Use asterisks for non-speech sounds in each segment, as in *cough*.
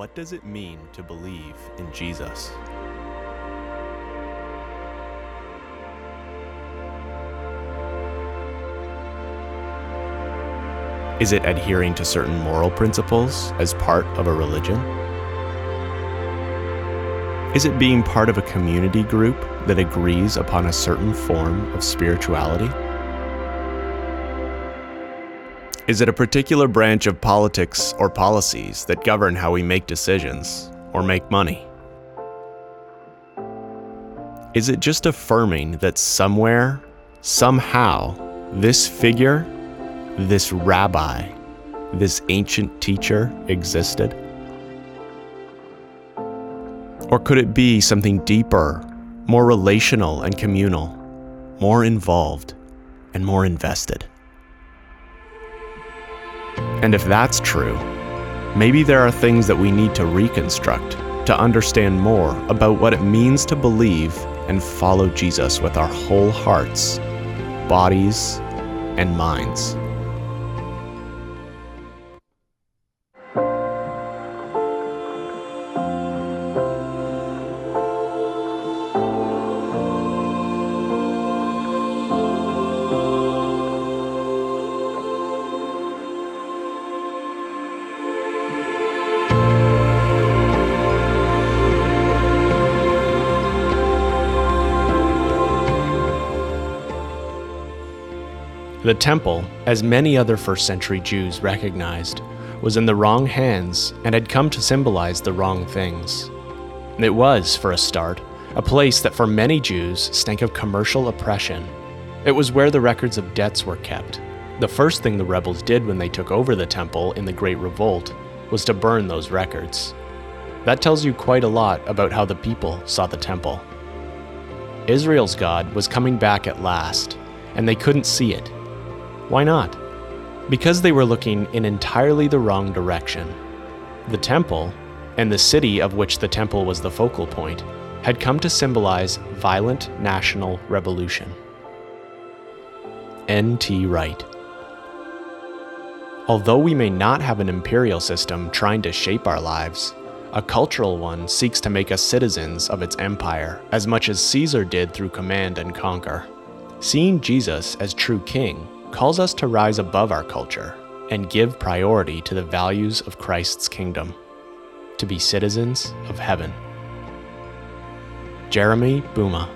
What does it mean to believe in Jesus? Is it adhering to certain moral principles as part of a religion? Is it being part of a community group that agrees upon a certain form of spirituality? Is it a particular branch of politics or policies that govern how we make decisions or make money? Is it just affirming that somewhere, somehow, this figure this rabbi, this ancient teacher existed? Or could it be something deeper, more relational and communal, more involved and more invested? And if that's true, maybe there are things that we need to reconstruct to understand more about what it means to believe and follow Jesus with our whole hearts, bodies, and minds. Temple, as many other first century Jews recognized, was in the wrong hands and had come to symbolize the wrong things. It was, for a start, a place that for many Jews stank of commercial oppression. It was where the records of debts were kept. The first thing the rebels did when they took over the temple in the Great Revolt was to burn those records. That tells you quite a lot about how the people saw the temple. Israel's God was coming back at last, and they couldn't see it why not? Because they were looking in entirely the wrong direction. The temple, and the city of which the temple was the focal point, had come to symbolize violent national revolution. N.T. Wright. Although we may not have an imperial system trying to shape our lives, a cultural one seeks to make us citizens of its empire as much as Caesar did through command and conquer. Seeing Jesus as true king calls us to rise above our culture and give priority to the values of Christ's kingdom, to be citizens of heaven. Jeremy Bouma.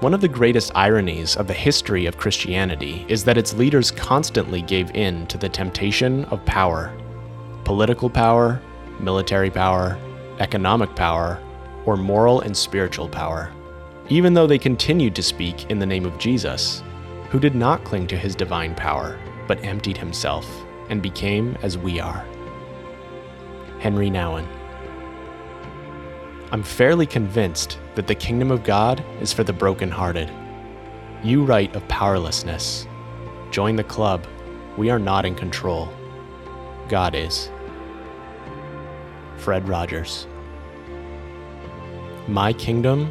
One of the greatest ironies of the history of Christianity is that its leaders constantly gave in to the temptation of power political power, military power, economic power, or moral and spiritual power even though they continued to speak in the name of Jesus, who did not cling to his divine power, but emptied himself and became as we are. Henri Nouwen. I'm fairly convinced that the kingdom of God is for the brokenhearted. You write of powerlessness. Join the club. We are not in control. God is. Fred Rogers. My kingdom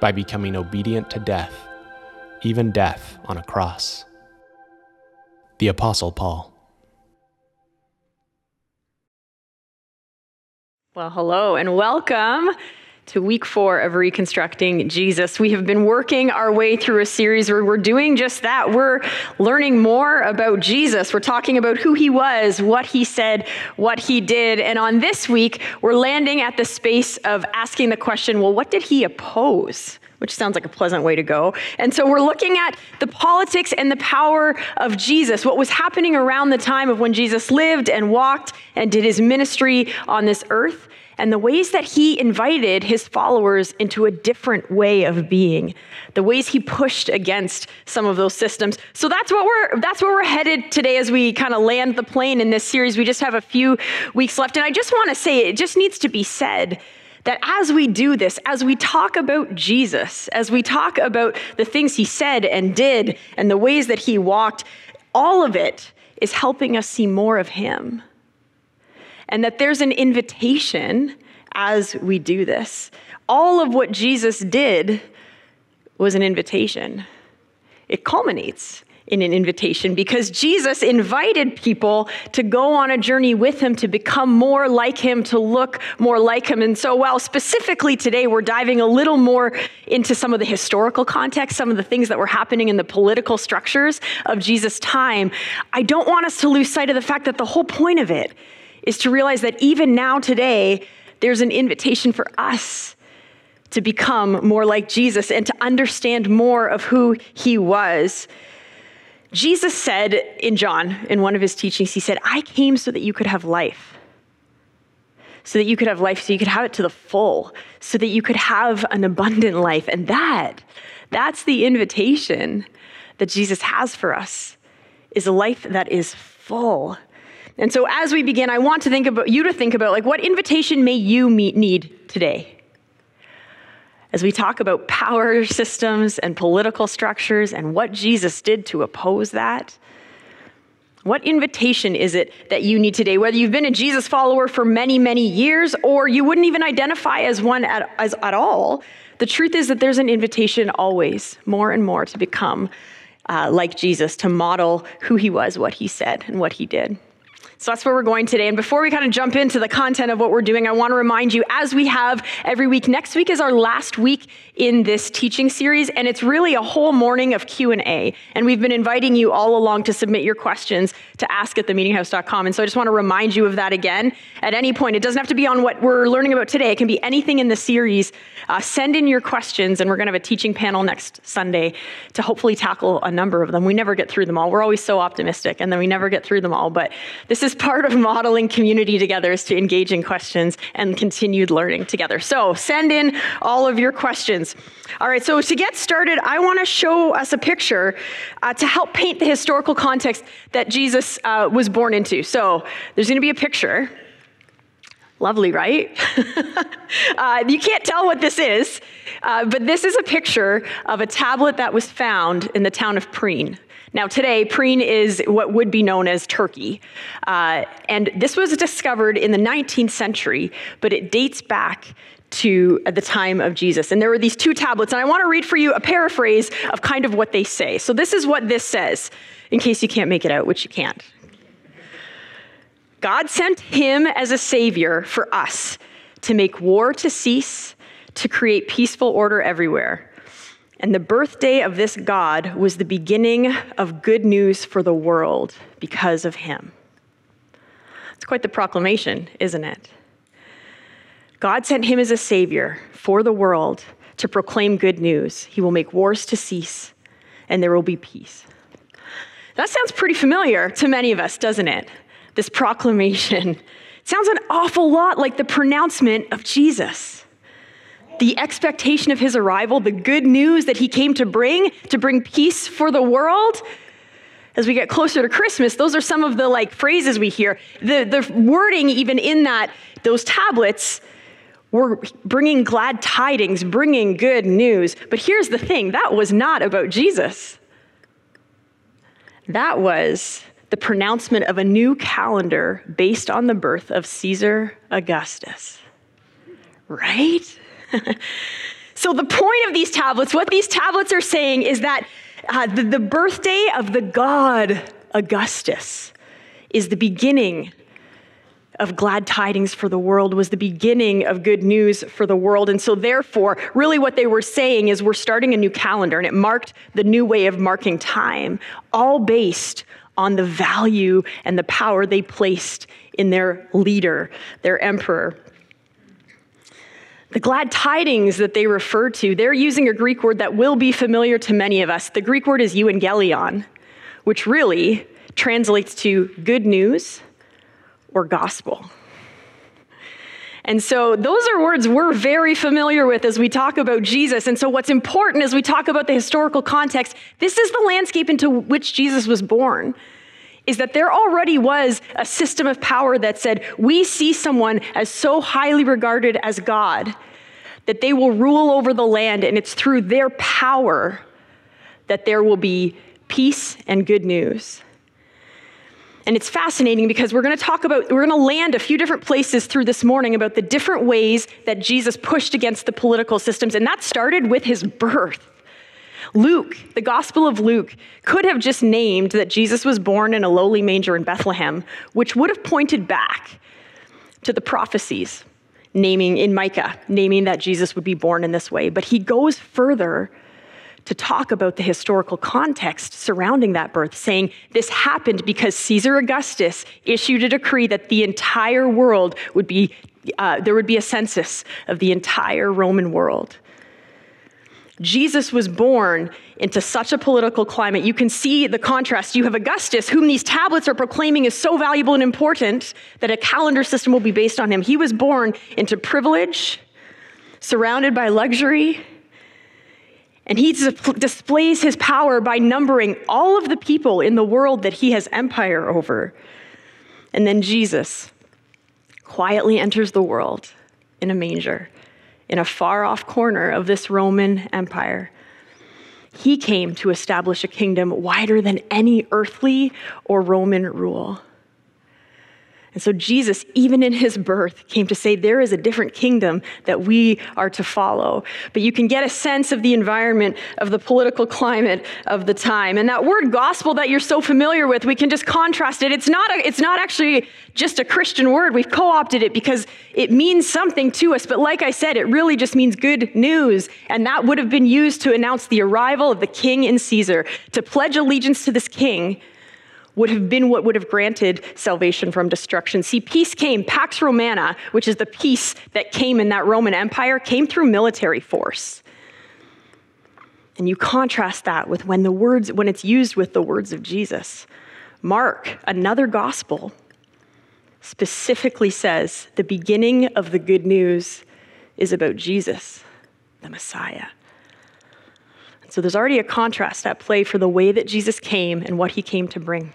by becoming obedient to death, even death on a cross. The Apostle Paul. Well, hello and welcome to week four of Reconstructing Jesus. We have been working our way through a series where we're doing just that. We're learning more about Jesus. We're talking about who he was, what he said, what he did. And on this week, we're landing at the space of asking the question well, what did he oppose? which sounds like a pleasant way to go. And so we're looking at the politics and the power of Jesus, what was happening around the time of when Jesus lived and walked and did his ministry on this earth. And the ways that he invited his followers into a different way of being, the ways he pushed against some of those systems. So that's what we're that's where we're headed today as we kind of land the plane in this series. We just have a few weeks left, and I just want to say it just needs to be said that as we do this, as we talk about Jesus, as we talk about the things he said and did and the ways that he walked, all of it is helping us see more of him and that there's an invitation as we do this. All of what Jesus did was an invitation. It culminates in an invitation because Jesus invited people to go on a journey with him to become more like him, to look more like him. And so, while specifically today we're diving a little more into some of the historical context, some of the things that were happening in the political structures of Jesus' time, I don't want us to lose sight of the fact that the whole point of it is to realize that even now, today, there's an invitation for us to become more like Jesus and to understand more of who he was. Jesus said in John, in one of his teachings, he said, I came so that you could have life. So that you could have life, so you could have it to the full, so that you could have an abundant life. And that, that's the invitation that Jesus has for us, is a life that is full. And so as we begin, I want to think about you to think about like what invitation may you meet, need today? As we talk about power *laughs* systems and political structures and what Jesus did to oppose that, what invitation is it that you need today? Whether you've been a Jesus follower for many, many years or you wouldn't even identify as one at, as, at all, the truth is that there's an invitation always, more and more, to become uh, like Jesus, to model who he was, what he said, and what he did. So that's where we're going today. And before we kind of jump into the content of what we're doing, I want to remind you, as we have every week, next week is our last week in this teaching series, and it's really a whole morning of Q&A. And we've been inviting you all along to submit your questions to ask at themeetinghouse.com. And so I just want to remind you of that again. At any point, it doesn't have to be on what we're learning about today. It can be anything in the series. Uh, send in your questions, and we're going to have a teaching panel next Sunday to hopefully tackle a number of them. We never get through them all. We're always so optimistic, and then we never get through them all. But this is part of modeling community together is to engage in questions and continued learning together. So send in all of your questions. All right, so to get started, I want to show us a picture uh, to help paint the historical context that Jesus uh, was born into. So there's going to be a picture. Lovely, right? *laughs* uh, you can't tell what this is, uh, but this is a picture of a tablet that was found in the town of Priene. Now, today, Priene is what would be known as Turkey. Uh, and this was discovered in the 19th century, but it dates back to the time of Jesus. And there were these two tablets, and I want to read for you a paraphrase of kind of what they say. So, this is what this says, in case you can't make it out, which you can't. God sent him as a savior for us to make war to cease, to create peaceful order everywhere. And the birthday of this God was the beginning of good news for the world because of him. It's quite the proclamation, isn't it? God sent him as a savior for the world to proclaim good news. He will make wars to cease, and there will be peace. That sounds pretty familiar to many of us, doesn't it? This proclamation. *laughs* It sounds an awful lot like the pronouncement of Jesus the expectation of his arrival, the good news that he came to bring, to bring peace for the world. As we get closer to Christmas, those are some of the like phrases we hear. The, the wording, even in that, those tablets, were bringing glad tidings, bringing good news. But here's the thing that was not about Jesus. That was the pronouncement of a new calendar based on the birth of Caesar Augustus. Right? *laughs* so, the point of these tablets, what these tablets are saying is that uh, the, the birthday of the god Augustus is the beginning of glad tidings for the world, was the beginning of good news for the world. And so, therefore, really what they were saying is we're starting a new calendar, and it marked the new way of marking time, all based on the value and the power they placed in their leader, their emperor. The glad tidings that they refer to, they're using a Greek word that will be familiar to many of us. The Greek word is euangelion, which really translates to good news or gospel. And so those are words we're very familiar with as we talk about Jesus. And so what's important as we talk about the historical context, this is the landscape into which Jesus was born. Is that there already was a system of power that said, we see someone as so highly regarded as God that they will rule over the land, and it's through their power that there will be peace and good news. And it's fascinating because we're going to talk about, we're going to land a few different places through this morning about the different ways that Jesus pushed against the political systems. And that started with his birth. Luke, the Gospel of Luke, could have just named that Jesus was born in a lowly manger in Bethlehem, which would have pointed back to the prophecies naming in Micah, naming that Jesus would be born in this way. But he goes further to talk about the historical context surrounding that birth, saying this happened because Caesar Augustus issued a decree that the entire world would be, uh, there would be a census of the entire Roman world. Jesus was born into such a political climate. You can see the contrast. You have Augustus, whom these tablets are proclaiming is so valuable and important that a calendar system will be based on him. He was born into privilege, surrounded by luxury, and he displays his power by numbering all of the people in the world that he has empire over. And then Jesus quietly enters the world in a manger, in a far off corner of this Roman Empire. He came to establish a kingdom wider than any earthly or Roman rule. And so Jesus, even in his birth, came to say there is a different kingdom that we are to follow. But you can get a sense of the environment, of the political climate of the time. And that word gospel that you're so familiar with, we can just contrast it. It's not, a, it's not actually just a Christian word. We've co opted it because it means something to us. But like I said, it really just means good news. And that would have been used to announce the arrival of the king in Caesar, to pledge allegiance to this king would have been what would have granted salvation from destruction. See, peace came, Pax Romana, which is the peace that came in that Roman Empire, came through military force. And you contrast that with when the words, when it's used with the words of Jesus. Mark, another gospel, specifically says the beginning of the good news is about Jesus, the Messiah. So there's already a contrast at play for the way that Jesus came and what he came to bring.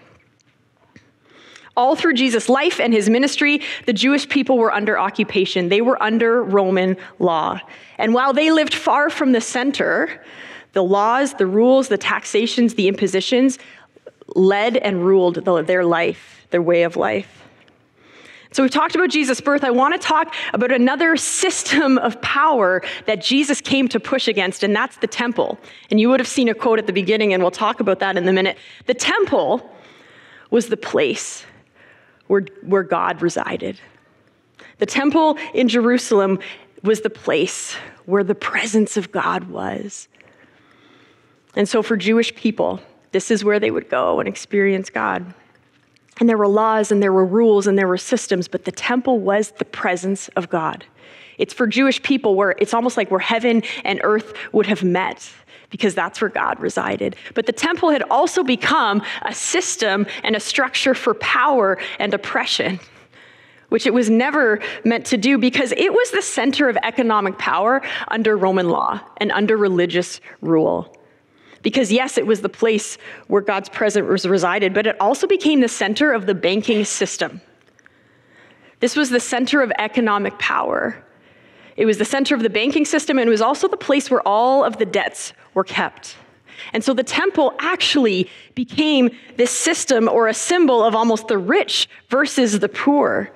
All through Jesus' life and his ministry, the Jewish people were under occupation. They were under Roman law. And while they lived far from the center, the laws, the rules, the taxations, the impositions led and ruled their life, their way of life. So we've talked about Jesus' birth. I want to talk about another system of power that Jesus came to push against, and that's the temple. And you would have seen a quote at the beginning, and we'll talk about that in a minute. The temple was the place where, where God resided. The temple in Jerusalem was the place where the presence of God was. And so, for Jewish people, this is where they would go and experience God. And there were laws and there were rules and there were systems, but the temple was the presence of God. It's for Jewish people where it's almost like where heaven and earth would have met because that's where God resided. But the temple had also become a system and a structure for power and oppression, which it was never meant to do because it was the center of economic power under Roman law and under religious rule. Because, yes, it was the place where God's presence resided, but it also became the center of the banking system. This was the center of economic power. It was the center of the banking system, and it was also the place where all of the debts were kept. And so the temple actually became this system or a symbol of almost the rich versus the poor.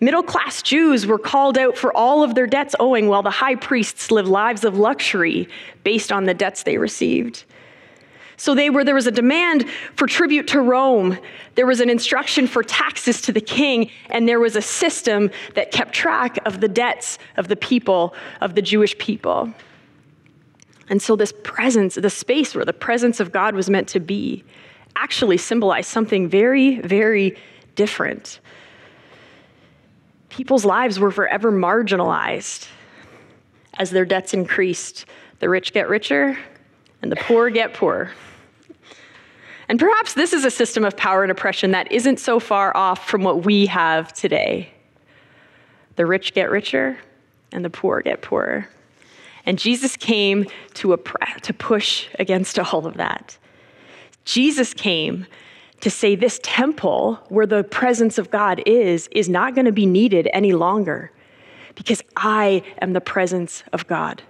Middle class Jews were called out for all of their debts owing, while the high priests lived lives of luxury based on the debts they received. So they were, there was a demand for tribute to Rome. There was an instruction for taxes to the king, and there was a system that kept track of the debts of the people, of the Jewish people. And so, this presence, the space where the presence of God was meant to be, actually symbolized something very, very different. People's lives were forever marginalized as their debts increased. The rich get richer, and the poor get poorer. And perhaps this is a system of power and oppression that isn't so far off from what we have today. The rich get richer, and the poor get poorer. And Jesus came to, to push against all of that. Jesus came to say this temple where the presence of God is, is not going to be needed any longer because I am the presence of God.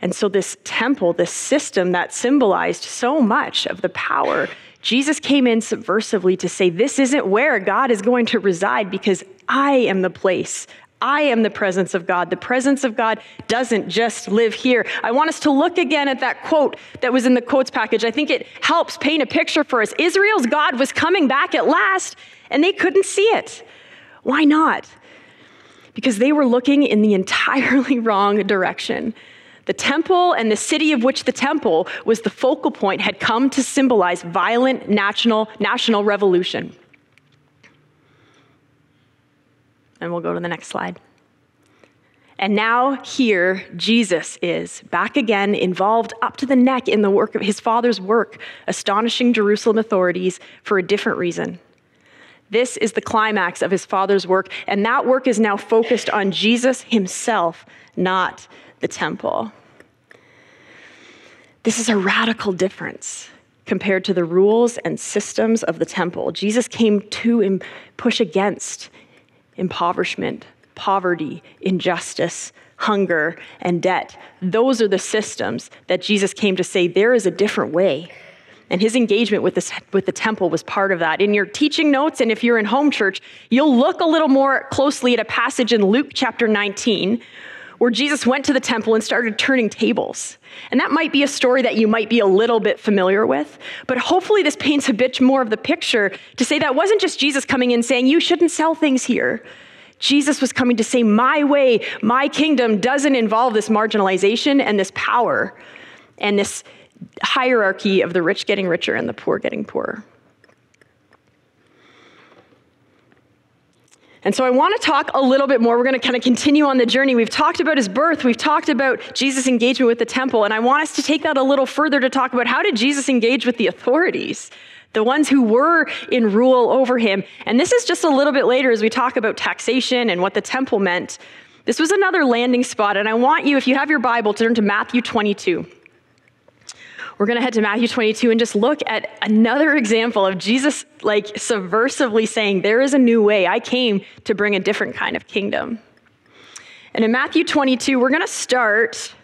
And so, this temple, this system that symbolized so much of the power, Jesus came in subversively to say, This isn't where God is going to reside because I am the place. I am the presence of God. The presence of God doesn't just live here. I want us to look again at that quote that was in the quotes package. I think it helps paint a picture for us. Israel's God was coming back at last, and they couldn't see it. Why not? Because they were looking in the *laughs* entirely wrong direction. The temple and the city of which the temple was the focal point had come to symbolize violent national, national revolution. And we'll go to the next slide. And now, here, Jesus is back again, involved up to the neck in the work of his father's work, astonishing Jerusalem authorities for a different reason. This is the climax of his father's work, and that work is now focused on Jesus himself, not the temple. This is a radical difference compared to the rules and systems of the temple. Jesus came to push against impoverishment, poverty, injustice, hunger, and debt. Those are the systems that Jesus came to say there is a different way. And his engagement with, this, with the temple was part of that. In your teaching notes, and if you're in home church, you'll look a little more closely at a passage in Luke chapter 19 where Jesus went to the temple and started turning tables. And that might be a story that you might be a little bit familiar with, but hopefully this paints a bit more of the picture to say that wasn't just Jesus coming in saying, You shouldn't sell things here. Jesus was coming to say, My way, my kingdom doesn't involve this marginalization and this power and this hierarchy of the rich getting richer and the poor getting poorer. And so I want to talk a little bit more. We're going to kind of continue on the journey. We've talked about his birth, we've talked about Jesus' engagement with the temple, and I want us to take that a little further to talk about how did Jesus engage with the authorities? The ones who were in rule over him. And this is just a little bit later as we talk about taxation and what the temple meant. This was another landing spot, and I want you, if you have your Bible, to turn to Matthew 22 we're going to head to Matthew 22 and just look at another example of Jesus, like subversively saying, There is a new way. I came to bring a different kind of kingdom. And in Matthew 22, we're going to start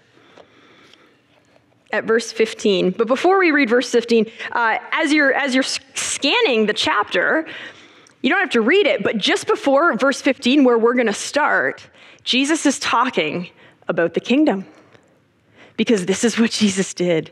at verse 15. But before we read verse 15, uh, as, you're, as you're scanning the chapter, you don't have to read it, but just before verse 15, where we're going to start, Jesus is talking about the kingdom. Because this is what Jesus did.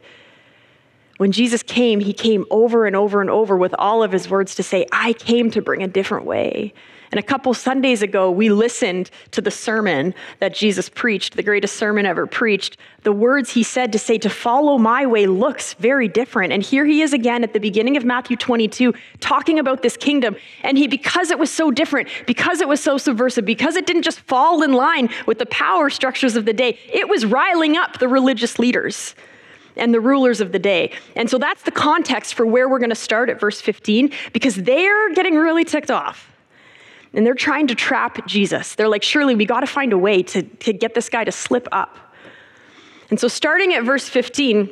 When Jesus came, he came over and over and over with all of his words to say, I came to bring a different way. And a couple Sundays ago, we listened to the sermon that Jesus preached, the greatest sermon ever preached. The words he said to say, to follow my way looks very different. And here he is again at the beginning of Matthew 22, talking about this kingdom. And he, because it was so different, because it was so subversive, because it didn't just fall in line with the power structures of the day, it was riling up the religious leaders and the rulers of the day. And so that's the context for where we're going to start at verse 15 because they're getting really ticked off. And they're trying to trap Jesus. They're like, surely we got to find a way to, to get this guy to slip up. And so, starting at verse 15,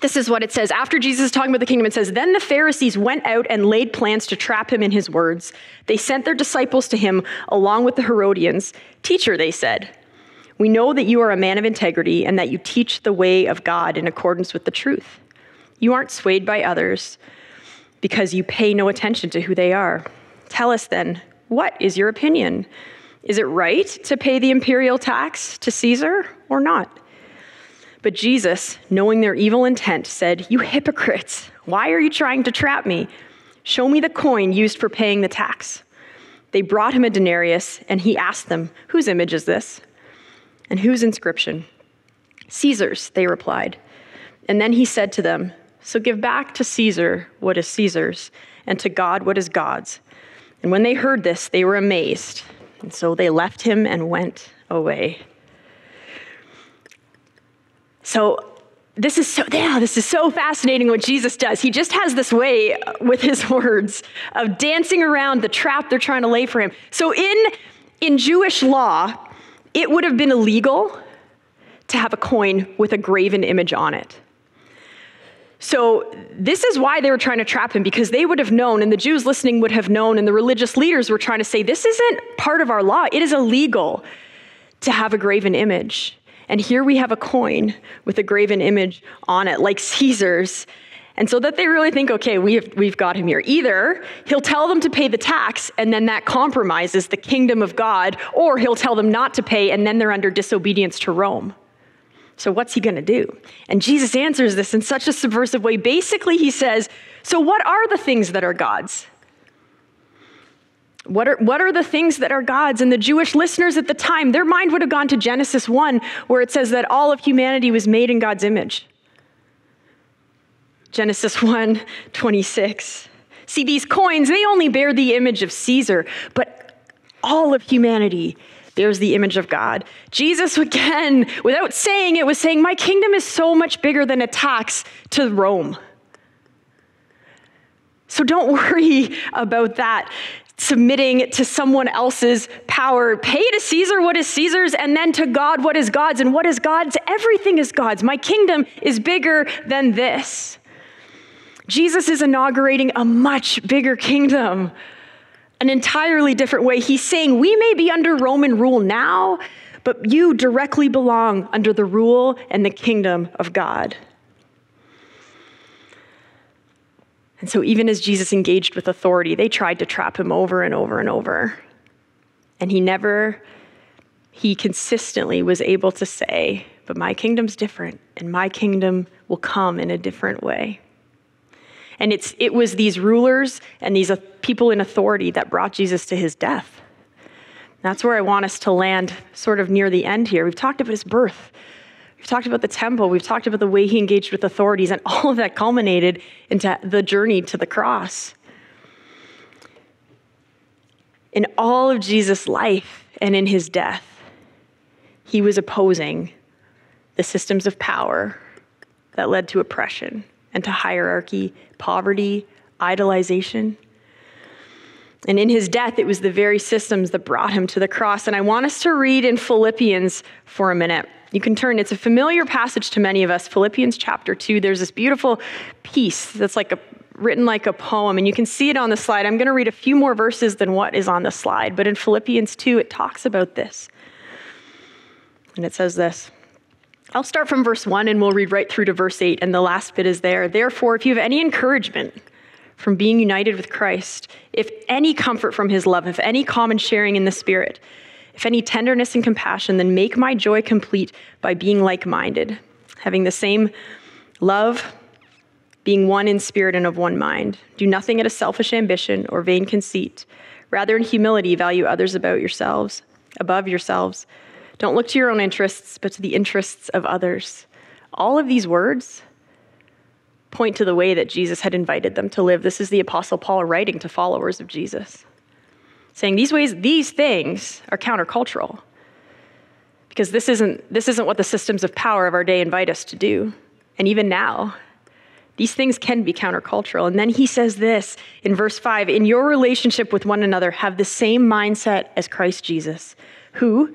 this is what it says. After Jesus is talking about the kingdom, it says, Then the Pharisees went out and laid plans to trap him in his words. They sent their disciples to him along with the Herodians. Teacher, they said, we know that you are a man of integrity and that you teach the way of God in accordance with the truth. You aren't swayed by others because you pay no attention to who they are. Tell us then, what is your opinion? Is it right to pay the imperial tax to Caesar or not? But Jesus, knowing their evil intent, said, You hypocrites, why are you trying to trap me? Show me the coin used for paying the tax. They brought him a denarius, and he asked them, Whose image is this? And whose inscription? Caesar's, they replied. And then he said to them, So give back to Caesar what is Caesar's, and to God what is God's. And when they heard this, they were amazed. And so they left him and went away. So this is so yeah, this is so fascinating what Jesus does. He just has this way with his *laughs* words of dancing around the trap they're trying to lay for him. So in in Jewish law, it would have been illegal to have a coin with a graven image on it. So, this is why they were trying to trap him because they would have known, and the Jews listening would have known, and the religious leaders were trying to say, This isn't part of our law. It is illegal to have a graven image. And here we have a coin with a graven image on it, like Caesar's. And so that they really think, okay, we've, we've got him here. Either he'll tell them to pay the tax, and then that compromises the kingdom of God, or he'll tell them not to pay, and then they're under disobedience to Rome. So, what's he going to do? And Jesus answers this in such a subversive way. Basically, he says, So, what are the things that are God's? What are, what are the things that are God's? And the Jewish listeners at the time, their mind would have gone to Genesis 1, where it says that all of humanity was made in God's image. Genesis 1 26. See, these coins, they only bear the image of Caesar, but all of humanity bears the image of God. Jesus, again, without saying it, was saying, My kingdom is so much bigger than a tax to Rome. So don't worry about that submitting to someone else's power. Pay to Caesar what is Caesar's, and then to God what is God's. And what is God's? Everything is God's. My kingdom is bigger than this. Jesus is inaugurating a much bigger kingdom, an entirely different way. He's saying, We may be under Roman rule now, but you directly belong under the rule and the kingdom of God. And so, even as Jesus engaged with authority, they tried to trap him over and over and over. And he never, he consistently was able to say, But my kingdom's different, and my kingdom will come in a different way. And it's, it was these rulers and these uh, people in authority that brought Jesus to his death. That's where I want us to land, sort of near the end here. We've talked about his birth, We've talked about the temple, we've talked about the way he engaged with authorities, and *laughs* all of that culminated into the journey to the cross. In all of Jesus' life and in his death, he was opposing the systems of power that led to oppression and to hierarchy, poverty, idolization. And in his death, it was the very systems that brought him to the cross. And I want us to read in Philippians for a minute. You can turn, it's a familiar passage to many of us. Philippians chapter 2, there's this beautiful piece that's like a written like a poem, and you can see it on the slide. I'm going to read a few more verses than what is on the slide, but in Philippians 2, it talks about this. And it says this I'll start from verse 1 and we'll read right through to verse 8, and the last bit is there. Therefore, if you have any encouragement from being united with Christ, if any comfort from his love, if any common sharing in the Spirit, if any tenderness and compassion, then make my joy complete by being like minded, having the same love, being one in spirit and of one mind. Do nothing out of selfish ambition or vain conceit. Rather, in humility, value others about yourselves, above yourselves. Don't look to your own interests, but to the interests of others. All of these words point to the way that Jesus had invited them to live. This is the Apostle Paul writing to followers of Jesus saying these ways, these things are countercultural. Because this isn't, this isn't what the systems of power of our day invite us to do. And even now, these things can be countercultural. And then he says this in verse 5 In your relationship with one another, have the same mindset as Christ Jesus, who,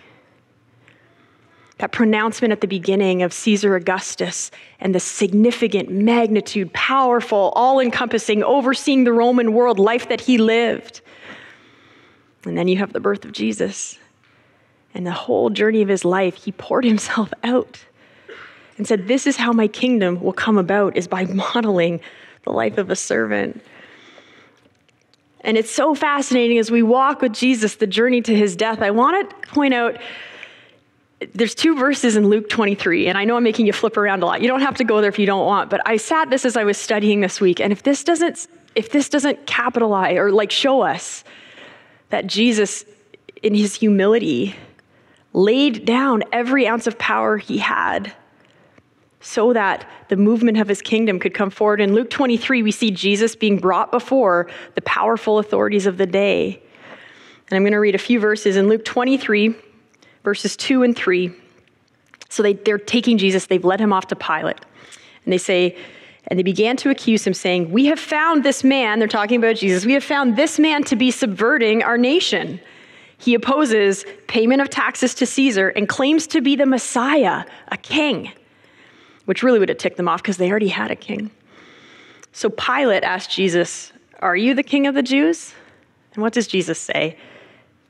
That pronouncement at the beginning of Caesar Augustus and the significant magnitude, powerful, all encompassing, overseeing the Roman world life that he lived. And then you have the birth of Jesus and the whole journey of his life, he poured *laughs* himself out and said, This is how my kingdom will come about, is by *laughs* modeling the life of a servant. And it's so fascinating as we walk with Jesus, the journey to his death. I want to point out there's two verses in Luke 23, and I know I'm making you flip around a lot. You don't have to go there if you don't want, but I sat this as I was studying this week, and if this doesn't if this doesn't capitalize or like show us that Jesus, in his humility, laid down every ounce of power he had so that the movement of his kingdom could come forward. In Luke 23, we see Jesus being brought before the powerful authorities of the day. And I'm going to read a few verses in Luke 23, verses 2 and 3. So they, they're taking Jesus, they've led him off to Pilate. And they say, and they began to accuse him, saying, We have found this man, they're talking about Jesus, we have found this man to be subverting our nation. He opposes payment of taxes to Caesar and claims to be the Messiah, a king, which really would have ticked them off because they already had a king. So Pilate asked Jesus, Are you the king of the Jews? And what does Jesus say?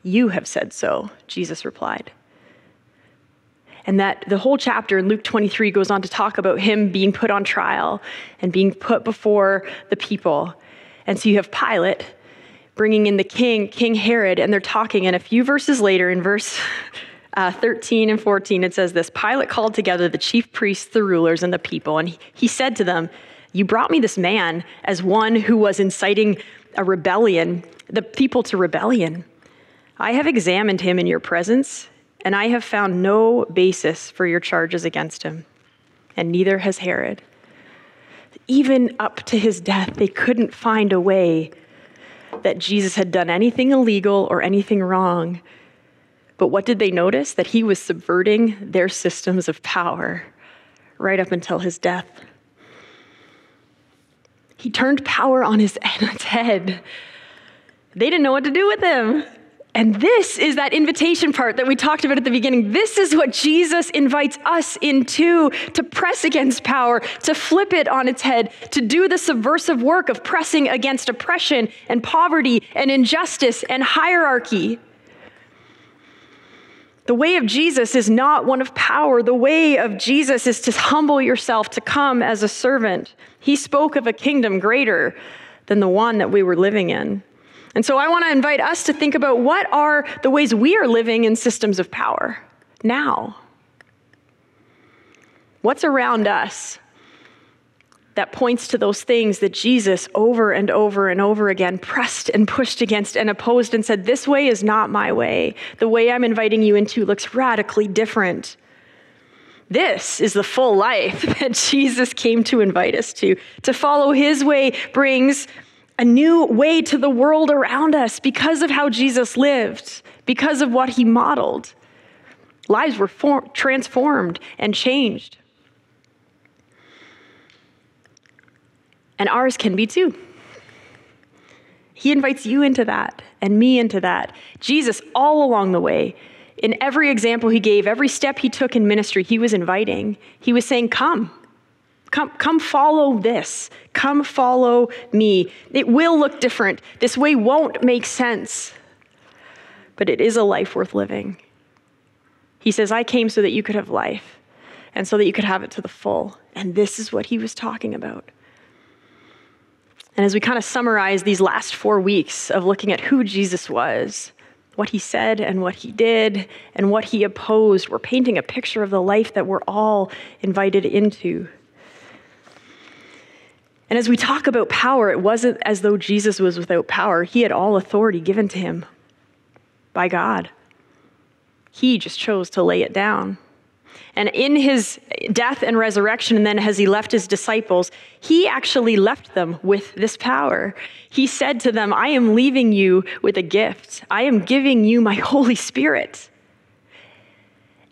You have said so, Jesus replied. And that the whole chapter in Luke 23 goes on to talk about him being put on trial and being put before the people. And so you have Pilate bringing in the king, King Herod, and they're talking. And a few verses later, in verse *laughs* uh, 13 and 14, it says this Pilate called together the chief priests, the rulers, and the people, and he, he said to them, You brought me this man as one who was inciting a rebellion, the people to rebellion. I have examined him in your presence and I have found no basis for your charges against him, and neither has Herod. Even up to his death, they couldn't find a way that Jesus had done anything illegal or anything wrong. But what did they notice? That he was subverting their systems of power right up until his death. He turned power on his *laughs* head. They didn't know what to do with him. And this is that invitation part that we talked about at the beginning. This is what Jesus invites us into to press against power, to flip it on its head, to do the subversive work of pressing against oppression and poverty and injustice and hierarchy. The way of Jesus is not one of power. The way of Jesus is to humble yourself, to come as a servant. He spoke of a kingdom greater than the one that we were living in. And so I want to invite us to think about what are the ways we are living in systems of power now? What's around us that points to those things that Jesus over and over and over again pressed and pushed against and opposed and said, This way is not my way. The way I'm inviting you into looks radically different. This is the full life *laughs* that Jesus came to invite us to. To follow his way brings a new way to the world around us because of how Jesus lived, because of what he modeled. Lives were transformed and changed. And ours can be too. He invites you into that and me into that. Jesus, all along the way, in every example he gave, every step he took in ministry, he was inviting. He was saying, Come, Come, come follow this. Come follow me. It will look different. This way won't make sense, but it is a life worth living. He says, I came so that you could have life and so that you could have it to the full. And this is what he was talking about. And as we kind of summarize these last four weeks of looking at who Jesus was, what he said and what he did and what he opposed, we're painting a picture of the life that we're all invited into. And as we talk about power, it wasn't as though Jesus was without power. He had all authority given to him by God. He just chose to lay it down. And in his death and resurrection, and then as he left his disciples, he actually left them with this power. He said to them, I am leaving you with a gift. I am giving you my *laughs* Holy Spirit.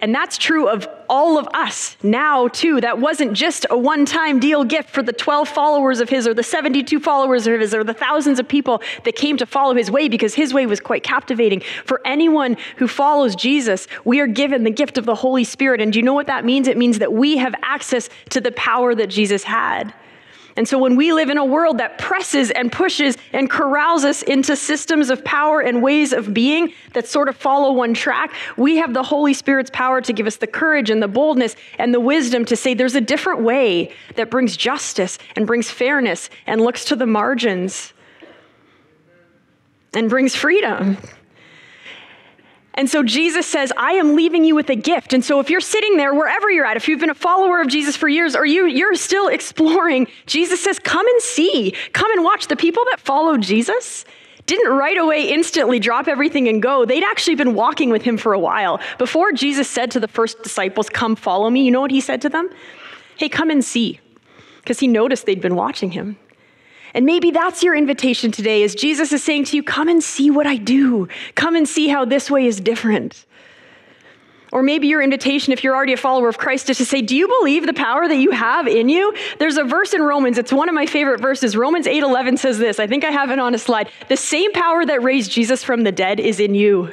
And that's true of all of us now, too. That wasn't just a one time deal gift for the 12 followers of his, or the 72 followers of his, or the thousands of people that came to follow his way, because his way was quite captivating. For anyone who follows Jesus, we are given the gift of the Holy Spirit. And do you know what that means? It means that we have access to the power that Jesus had. And so when we live in a world that presses and pushes and corrals us into systems of power and ways of being that sort of follow one track, we have the Holy Spirit's power to give us the courage and the boldness and the wisdom to say there's a different way that brings justice and brings fairness and looks to the margins and brings freedom. And so Jesus says, I am leaving you with a gift. And so if you're sitting there, wherever you're at, if you've been a follower of Jesus for years or you, you're still *laughs* exploring, Jesus says, Come and see, come and watch. The people that followed Jesus, didn't right away instantly drop everything and go. They'd actually been walking with him for a while. Before Jesus said to the first disciples, Come follow me, you know what he said to them? Hey, come and see. Because he noticed they'd been watching him. And maybe that's your invitation today is Jesus is saying to you, come and see what I do. Come and see how this way is different. Or maybe your invitation, if you're already a follower of Christ, is to say, Do you believe the power that you have in you? There's a verse in Romans, it's one of my favorite verses. Romans 8 11 says this. I think I have it on a slide. The same power that raised Jesus from the dead is in you.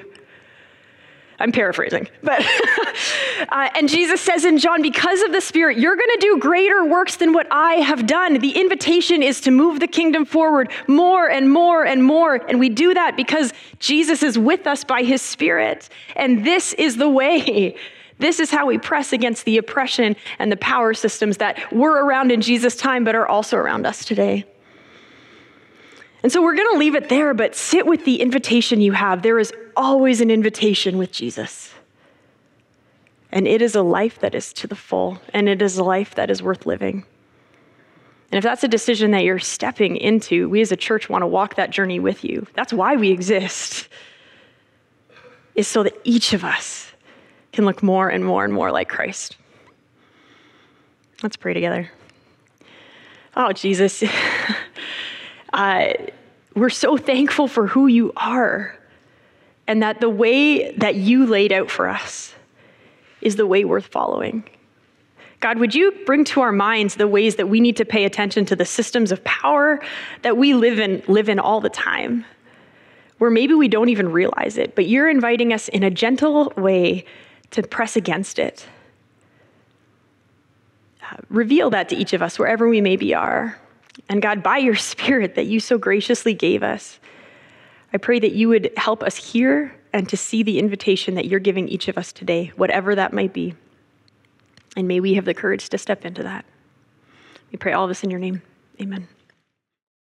I'm paraphrasing, but *laughs* uh, and Jesus says in John, because of the Spirit, you're going to do greater works than what I have done. The invitation is to move the kingdom forward more and more and more, and we do that because Jesus is with us by His Spirit, and this is the way. *laughs* This is how we press against the oppression and the power systems that were around in Jesus' time, but are also around us today. And so we're going to leave it there, but sit with the invitation you have. There is always an invitation with Jesus. And it is a life that is to the full, and it is a life that is worth living. And if that's a decision that you're stepping into, we as a church want to walk that journey with you. That's why we exist, *laughs* is so that each of us can look more and more and more like Christ. Let's pray together. Oh, Jesus. *laughs* uh, we're so thankful for who you are and that the way that you laid out for us is the way worth following. God, would you bring to our minds the ways that we need to pay attention to the systems of power that we live in, live in all the time, where maybe we don't even realize it, but you're inviting us in a gentle way to press against it. Uh, reveal that to each of us wherever we maybe are. And God, by your Spirit that you so graciously gave us, I pray that you would help us hear and to see the invitation that you're giving each of us today, whatever that might be. And may we have the courage to step into that. We pray all of this in your name. Amen.